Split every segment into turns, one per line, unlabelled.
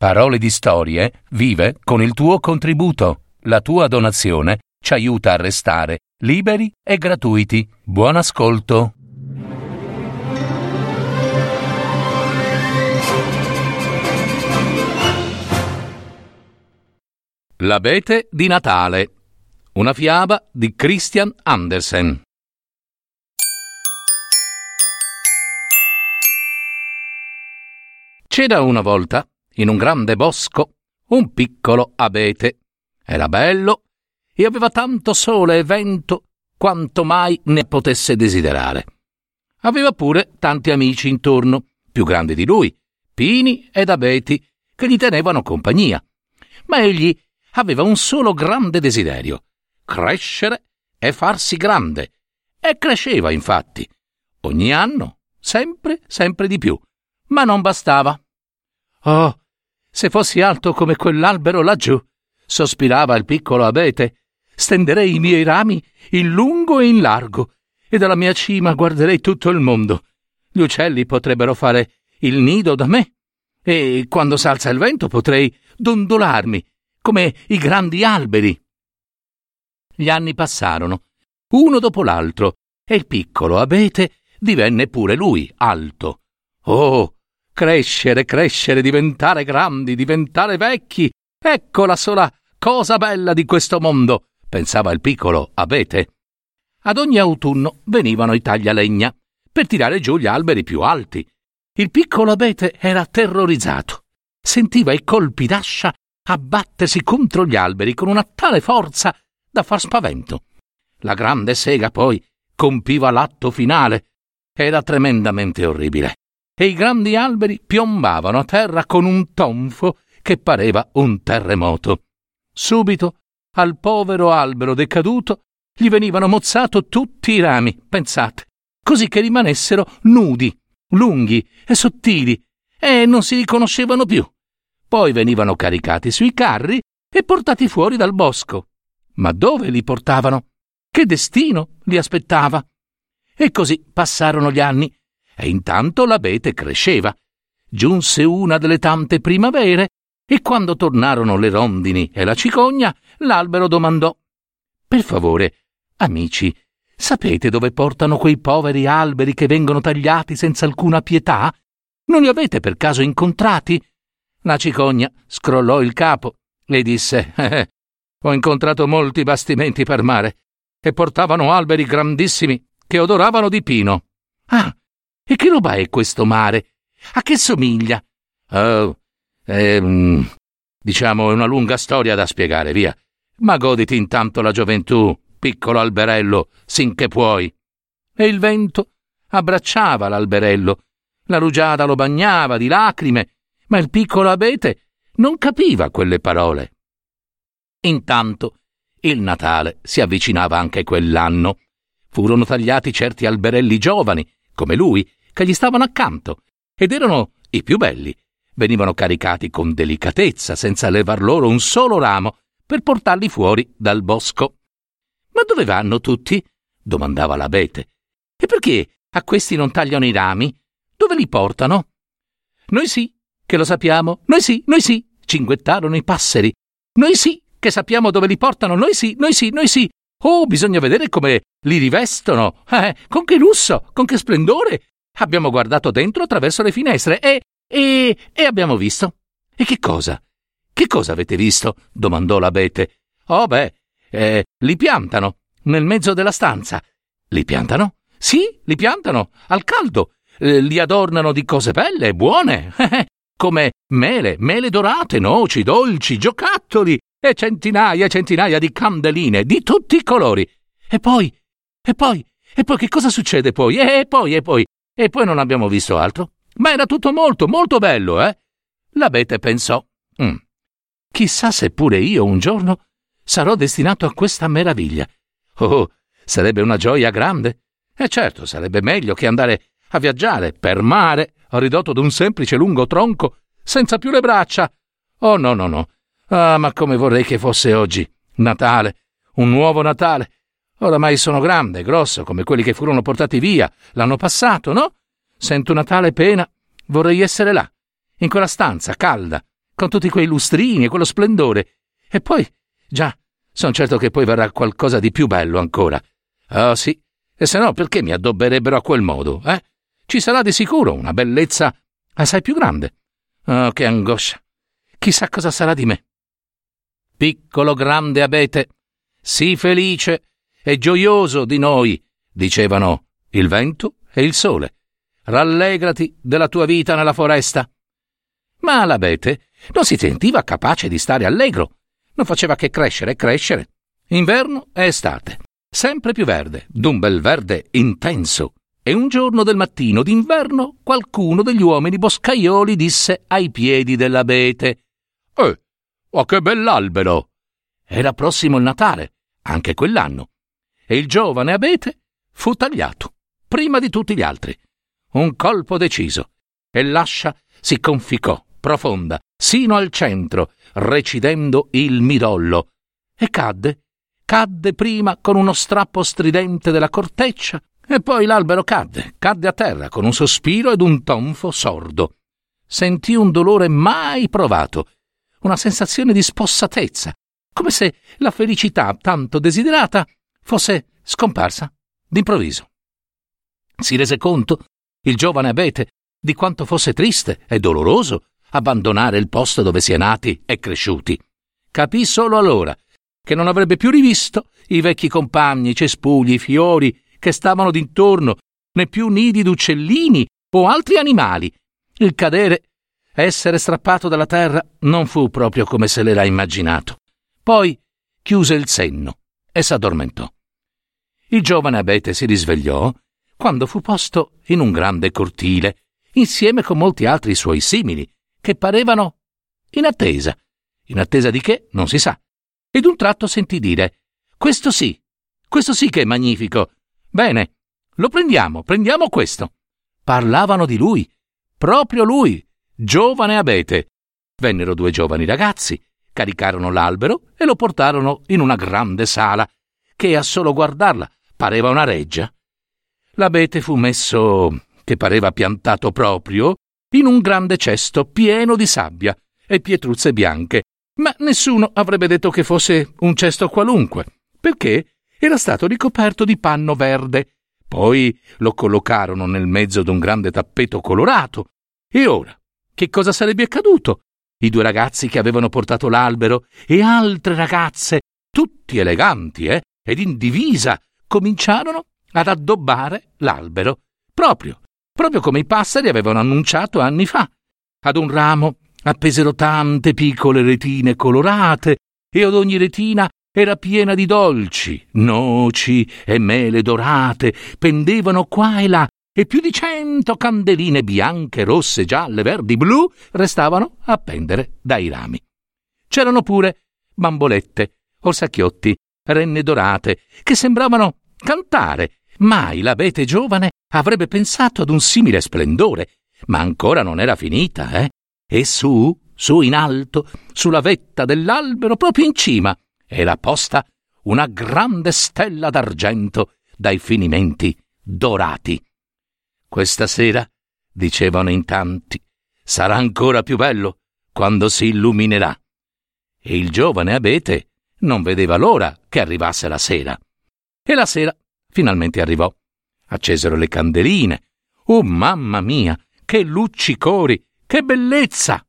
Parole di Storie vive con il tuo contributo. La tua donazione ci aiuta a restare liberi e gratuiti. Buon ascolto. L'abete di Natale. Una fiaba di Christian Andersen. C'era una volta in un grande bosco un piccolo abete. Era bello e aveva tanto sole e vento quanto mai ne potesse desiderare. Aveva pure tanti amici intorno, più grandi di lui, pini ed abeti, che gli tenevano compagnia. Ma egli aveva un solo grande desiderio, crescere e farsi grande. E cresceva, infatti. Ogni anno, sempre, sempre di più. Ma non bastava. Oh, se fossi alto come quell'albero laggiù, sospirava il piccolo abete, stenderei i miei rami in lungo e in largo, e dalla mia cima guarderei tutto il mondo. Gli uccelli potrebbero fare il nido da me, e quando s'alza il vento potrei dondolarmi come i grandi alberi. Gli anni passarono, uno dopo l'altro, e il piccolo abete divenne pure lui alto. Oh, Crescere, crescere, diventare grandi, diventare vecchi. Ecco la sola cosa bella di questo mondo, pensava il piccolo abete. Ad ogni autunno venivano i taglialegna per tirare giù gli alberi più alti. Il piccolo abete era terrorizzato. Sentiva i colpi d'ascia abbattersi contro gli alberi con una tale forza da far spavento. La grande sega poi compiva l'atto finale. Era tremendamente orribile e i grandi alberi piombavano a terra con un tonfo che pareva un terremoto. Subito, al povero albero decaduto, gli venivano mozzato tutti i rami, pensate, così che rimanessero nudi, lunghi e sottili, e non si riconoscevano più. Poi venivano caricati sui carri e portati fuori dal bosco. Ma dove li portavano? Che destino li aspettava? E così passarono gli anni e intanto l'abete cresceva. Giunse una delle tante primavere e quando tornarono le rondini e la cicogna, l'albero domandò Per favore, amici, sapete dove portano quei poveri alberi che vengono tagliati senza alcuna pietà? Non li avete per caso incontrati? La cicogna scrollò il capo e disse eh, eh Ho incontrato molti bastimenti per mare e portavano alberi grandissimi che odoravano di pino. Ah, e che roba è questo mare? A che somiglia? Oh, ehm, diciamo è una lunga storia da spiegare, via. Ma goditi intanto la gioventù, piccolo alberello, sinché puoi. E il vento abbracciava l'alberello, la rugiada lo bagnava di lacrime, ma il piccolo abete non capiva quelle parole. Intanto il Natale si avvicinava anche quell'anno. Furono tagliati certi alberelli giovani, come lui, che gli stavano accanto, ed erano i più belli. Venivano caricati con delicatezza, senza levar loro un solo ramo, per portarli fuori dal bosco. Ma dove vanno tutti? domandava l'abete. E perché a questi non tagliano i rami? Dove li portano? Noi sì, che lo sappiamo, noi sì, noi sì, cinguettarono i passeri. Noi sì, che sappiamo dove li portano, noi sì, noi sì, noi sì. Oh, bisogna vedere come li rivestono. Eh, con che lusso, con che splendore, Abbiamo guardato dentro attraverso le finestre e. e. e abbiamo visto. E che cosa? Che cosa avete visto? domandò l'abete. Oh, beh, eh, li piantano, nel mezzo della stanza. Li piantano? Sì, li piantano, al caldo. Eh, li adornano di cose belle buone, come mele, mele dorate, noci, dolci, giocattoli e centinaia e centinaia di candeline di tutti i colori. E poi, e poi, e poi che cosa succede poi? E poi, e poi, e poi non abbiamo visto altro. Ma era tutto molto, molto bello, eh? L'abete pensò. Mm. Chissà se pure io un giorno sarò destinato a questa meraviglia. Oh, sarebbe una gioia grande. E certo, sarebbe meglio che andare a viaggiare per mare, ridotto d'un semplice lungo tronco, senza più le braccia. Oh no, no, no. Ah, ma come vorrei che fosse oggi. Natale. Un nuovo Natale. Oramai sono grande, grosso, come quelli che furono portati via l'anno passato, no? Sento una tale pena. Vorrei essere là, in quella stanza calda, con tutti quei lustrini e quello splendore. E poi, già, sono certo che poi verrà qualcosa di più bello ancora. Oh sì, e se no perché mi addobberebbero a quel modo, eh? Ci sarà di sicuro una bellezza assai più grande. Oh, che angoscia. Chissà cosa sarà di me. Piccolo grande abete, sii felice e gioioso di noi, dicevano il vento e il sole. Rallegrati della tua vita nella foresta. Ma l'abete non si sentiva capace di stare allegro. Non faceva che crescere e crescere. Inverno e estate. Sempre più verde, d'un bel verde intenso. E un giorno del mattino d'inverno qualcuno degli uomini boscaioli disse ai piedi dell'abete Eh, ma che bell'albero! Era prossimo il Natale, anche quell'anno, e il giovane abete fu tagliato, prima di tutti gli altri. Un colpo deciso, e l'ascia si conficcò, profonda, sino al centro, recidendo il midollo, e cadde, cadde prima con uno strappo stridente della corteccia, e poi l'albero cadde, cadde a terra con un sospiro ed un tonfo sordo. Sentì un dolore mai provato, una sensazione di spossatezza, come se la felicità tanto desiderata fosse scomparsa d'improvviso. Si rese conto, il giovane abete, di quanto fosse triste e doloroso abbandonare il posto dove si è nati e cresciuti. Capì solo allora che non avrebbe più rivisto i vecchi compagni, i cespugli, i fiori che stavano d'intorno, né più nidi d'uccellini o altri animali. Il cadere essere strappato dalla terra non fu proprio come se l'era immaginato. Poi chiuse il senno e s'addormentò. Il giovane abete si risvegliò quando fu posto in un grande cortile, insieme con molti altri suoi simili, che parevano in attesa. In attesa di che non si sa. Ed un tratto sentì dire: Questo sì, questo sì che è magnifico. Bene, lo prendiamo, prendiamo questo. Parlavano di lui, proprio lui, giovane abete. Vennero due giovani ragazzi, caricarono l'albero e lo portarono in una grande sala, che a solo guardarla pareva una reggia. L'abete fu messo, che pareva piantato proprio, in un grande cesto pieno di sabbia e pietruzze bianche, ma nessuno avrebbe detto che fosse un cesto qualunque, perché era stato ricoperto di panno verde. Poi lo collocarono nel mezzo d'un grande tappeto colorato. E ora che cosa sarebbe accaduto? I due ragazzi che avevano portato l'albero e altre ragazze, tutti eleganti, eh, ed in divisa, cominciarono ad addobbare l'albero, proprio, proprio come i passeri avevano annunciato anni fa. Ad un ramo appesero tante piccole retine colorate e ad ogni retina era piena di dolci, noci e mele dorate, pendevano qua e là e più di cento candeline bianche, rosse, gialle, verdi, blu restavano a pendere dai rami. C'erano pure bambolette, orsacchiotti, renne dorate, che sembravano cantare. Mai l'abete giovane avrebbe pensato ad un simile splendore, ma ancora non era finita, eh? E su, su in alto, sulla vetta dell'albero, proprio in cima, era posta una grande stella d'argento dai finimenti dorati. Questa sera, dicevano in tanti, sarà ancora più bello quando si illuminerà. E il giovane abete non vedeva l'ora che arrivasse la sera. E la sera finalmente arrivò. Accesero le candeline. Oh mamma mia, che luccicori, che bellezza!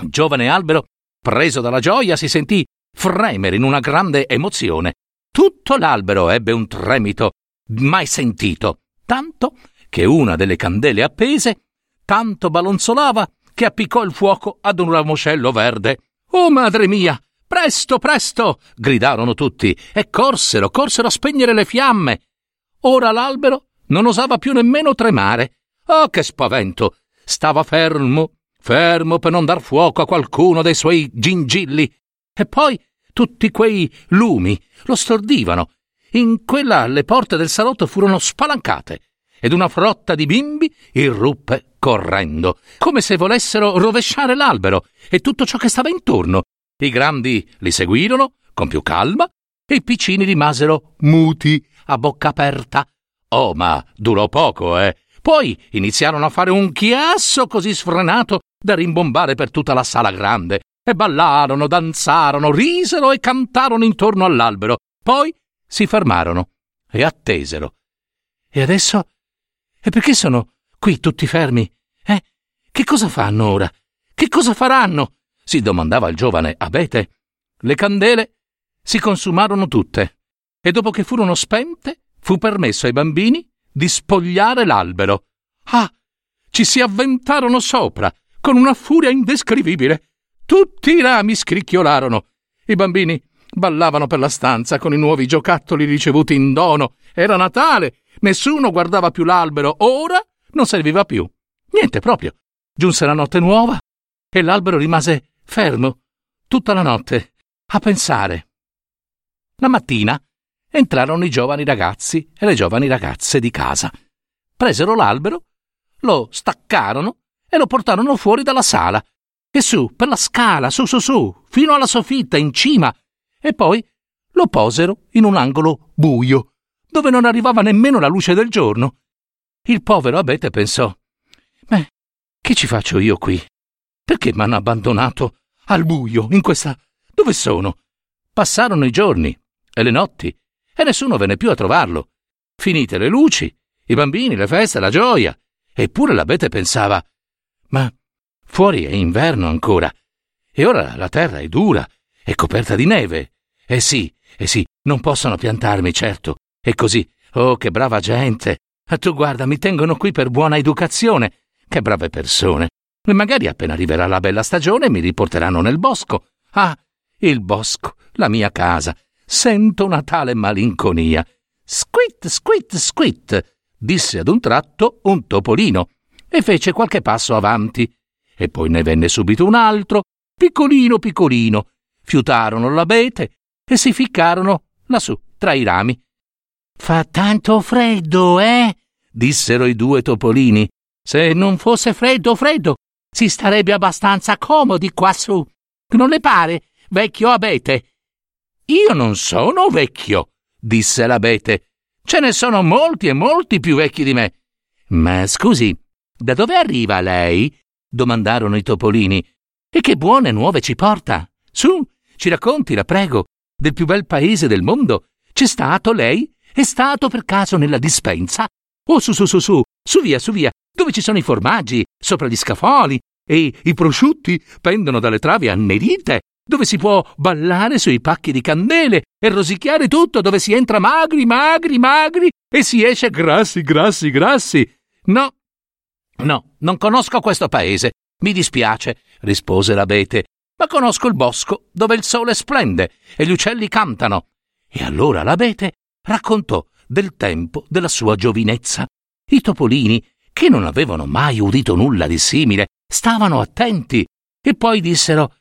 Il giovane albero, preso dalla gioia, si sentì fremere in una grande emozione. Tutto l'albero ebbe un tremito mai sentito, tanto che una delle candele appese tanto balonzolava che appiccò il fuoco ad un ramoscello verde. Oh madre mia! Presto, presto! gridarono tutti e corsero, corsero a spegnere le fiamme. Ora l'albero non osava più nemmeno tremare. Oh, che spavento! Stava fermo, fermo per non dar fuoco a qualcuno dei suoi gingilli. E poi tutti quei lumi lo stordivano. In quella le porte del salotto furono spalancate ed una frotta di bimbi irruppe correndo, come se volessero rovesciare l'albero e tutto ciò che stava intorno. I grandi li seguirono con più calma e i piccini rimasero muti, a bocca aperta. Oh, ma durò poco, eh. Poi iniziarono a fare un chiasso così sfrenato da rimbombare per tutta la sala grande, e ballarono, danzarono, risero e cantarono intorno all'albero. Poi si fermarono e attesero. E adesso? E perché sono qui tutti fermi? Eh? Che cosa fanno ora? Che cosa faranno? si domandava il giovane Abete. Le candele si consumarono tutte, e dopo che furono spente, fu permesso ai bambini di spogliare l'albero. Ah! Ci si avventarono sopra, con una furia indescrivibile. Tutti i rami scricchiolarono. I bambini ballavano per la stanza con i nuovi giocattoli ricevuti in dono. Era Natale. Nessuno guardava più l'albero. Ora non serviva più. Niente proprio. Giunse la notte nuova e l'albero rimase fermo tutta la notte a pensare. La mattina entrarono i giovani ragazzi e le giovani ragazze di casa. Presero l'albero, lo staccarono e lo portarono fuori dalla sala e su per la scala, su su su, fino alla soffitta in cima, e poi lo posero in un angolo buio, dove non arrivava nemmeno la luce del giorno. Il povero abete pensò: Beh, che ci faccio io qui? Perché m'hanno abbandonato al buio, in questa. Dove sono? Passarono i giorni e le notti e nessuno venne più a trovarlo. Finite le luci, i bambini, le feste, la gioia. Eppure l'abete pensava: Ma fuori è inverno ancora. E ora la terra è dura, è coperta di neve. Eh sì, eh sì, non possono piantarmi, certo. E così, oh, che brava gente. Tu guarda, mi tengono qui per buona educazione. Che brave persone. E magari appena arriverà la bella stagione mi riporteranno nel bosco. Ah, il bosco, la mia casa. Sento una tale malinconia. Squit, squit, squit, disse ad un tratto un topolino e fece qualche passo avanti. E poi ne venne subito un altro, piccolino piccolino. Fiutarono l'abete e si ficcarono lassù, tra i rami. Fa tanto freddo, eh? dissero i due topolini. Se non fosse freddo, freddo, si starebbe abbastanza comodi quassù. Non le pare, vecchio abete? Io non sono vecchio, disse l'abete. Ce ne sono molti e molti più vecchi di me. Ma scusi, da dove arriva lei? domandarono i topolini. E che buone nuove ci porta? Su, ci racconti, la prego, del più bel paese del mondo. C'è stato lei? È stato per caso nella dispensa? Oh, su, su, su, su, su via, su via, dove ci sono i formaggi, sopra gli scafoli, e i prosciutti pendono dalle travi annerite, dove si può ballare sui pacchi di candele e rosicchiare tutto, dove si entra magri, magri, magri e si esce grassi, grassi, grassi. No, no, non conosco questo paese. Mi dispiace, rispose l'abete, ma conosco il bosco dove il sole splende e gli uccelli cantano. E allora l'abete raccontò del tempo della sua giovinezza. I topolini che non avevano mai udito nulla di simile, stavano attenti e poi dissero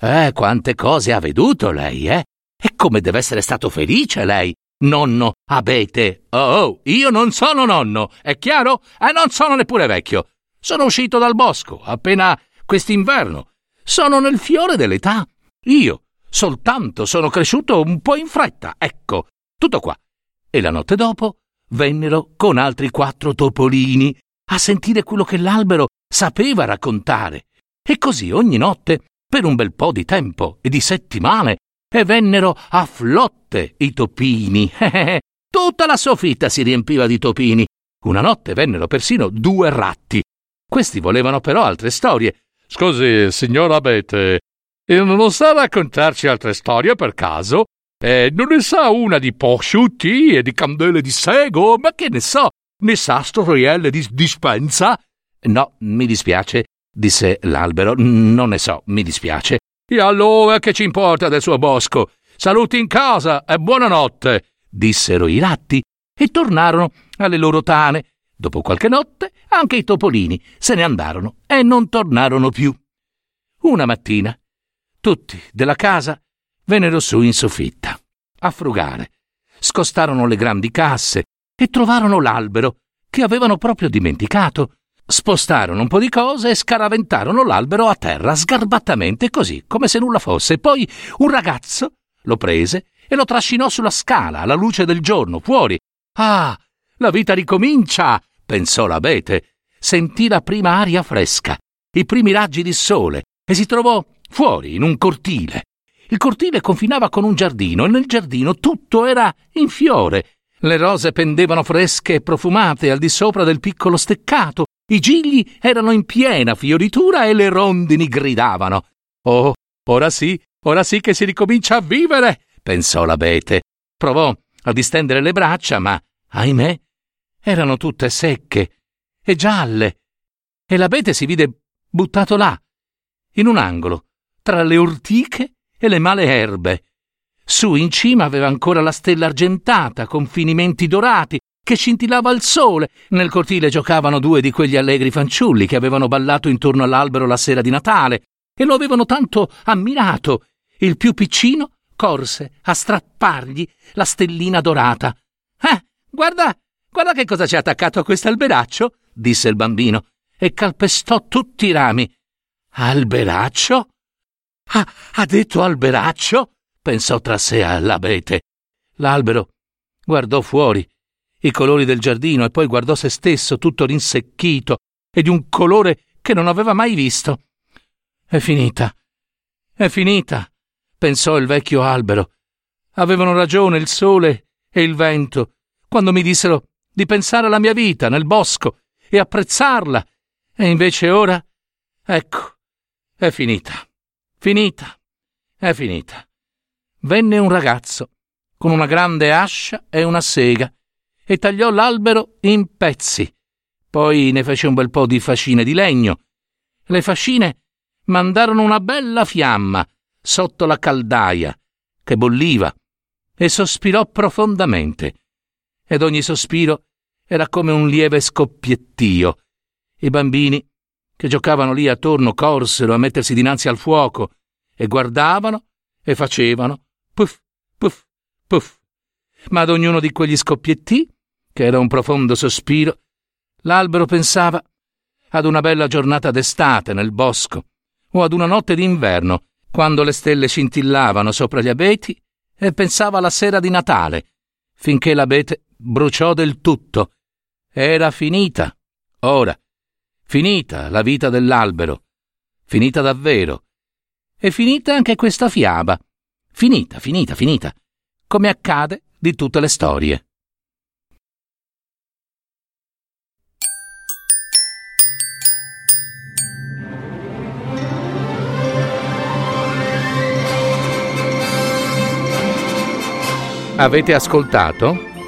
Eh, quante cose ha veduto lei, eh? E come deve essere stato felice lei, nonno Abete. Oh, oh, io non sono nonno, è chiaro? E non sono neppure vecchio. Sono uscito dal bosco appena quest'inverno. Sono nel fiore dell'età. Io soltanto sono cresciuto un po' in fretta, ecco, tutto qua. E la notte dopo vennero con altri quattro topolini a sentire quello che l'albero sapeva raccontare. E così ogni notte, per un bel po' di tempo e di settimane, e vennero a flotte i topini. Tutta la soffitta si riempiva di topini. Una notte vennero persino due ratti. Questi volevano però altre storie.
Scusi, signor Abete, non sa raccontarci altre storie per caso? Eh, non ne sa una di prosciutti e di candele di sego? Ma che ne so? Ne sa storielle di dispensa?
No, mi dispiace, disse l'albero. Non ne so, mi dispiace.
E allora che ci importa del suo bosco? Saluti in casa e buonanotte,
dissero i ratti e tornarono alle loro tane. Dopo qualche notte anche i topolini se ne andarono e non tornarono più. Una mattina tutti della casa vennero su in soffitta a frugare. Scostarono le grandi casse e trovarono l'albero che avevano proprio dimenticato. Spostarono un po' di cose e scaraventarono l'albero a terra sgarbatamente così, come se nulla fosse. Poi un ragazzo lo prese e lo trascinò sulla scala alla luce del giorno, fuori. Ah, la vita ricomincia, pensò l'abete. Sentì la prima aria fresca i primi raggi di sole e si trovò fuori, in un cortile. Il cortile confinava con un giardino e nel giardino tutto era in fiore. Le rose pendevano fresche e profumate al di sopra del piccolo steccato, i gigli erano in piena fioritura e le rondini gridavano. Oh, ora sì, ora sì che si ricomincia a vivere, pensò l'abete. Provò a distendere le braccia, ma, ahimè, erano tutte secche e gialle, e l'abete si vide buttato là, in un angolo, tra le ortiche e le male erbe. Su in cima aveva ancora la stella argentata con finimenti dorati che scintillava al sole. Nel cortile giocavano due di quegli allegri fanciulli che avevano ballato intorno all'albero la sera di Natale e lo avevano tanto ammirato. Il più piccino corse a strappargli la stellina dorata. Eh, guarda, guarda che cosa c'è attaccato a quest'alberaccio, disse il bambino, e calpestò tutti i rami. Alberaccio? Ah, ha detto alberaccio? pensò tra sé all'abete. L'albero guardò fuori i colori del giardino e poi guardò se stesso tutto rinsecchito e di un colore che non aveva mai visto. È finita. È finita, pensò il vecchio albero. Avevano ragione il sole e il vento quando mi dissero di pensare alla mia vita nel bosco e apprezzarla. E invece ora, ecco, è finita. Finita. È finita. Venne un ragazzo con una grande ascia e una sega e tagliò l'albero in pezzi. Poi ne fece un bel po' di fascine di legno. Le fascine mandarono una bella fiamma sotto la caldaia che bolliva e sospirò profondamente. Ed ogni sospiro era come un lieve scoppiettio. I bambini che giocavano lì attorno corsero a mettersi dinanzi al fuoco e guardavano e facevano puff, puff, puff. Ma ad ognuno di quegli scoppietti che era un profondo sospiro, l'albero pensava ad una bella giornata d'estate nel bosco o ad una notte d'inverno, quando le stelle scintillavano sopra gli abeti, e pensava alla sera di Natale, finché l'abete bruciò del tutto. Era finita, ora, finita la vita dell'albero, finita davvero, e finita anche questa fiaba, finita, finita, finita, come accade di tutte le storie. Avete ascoltato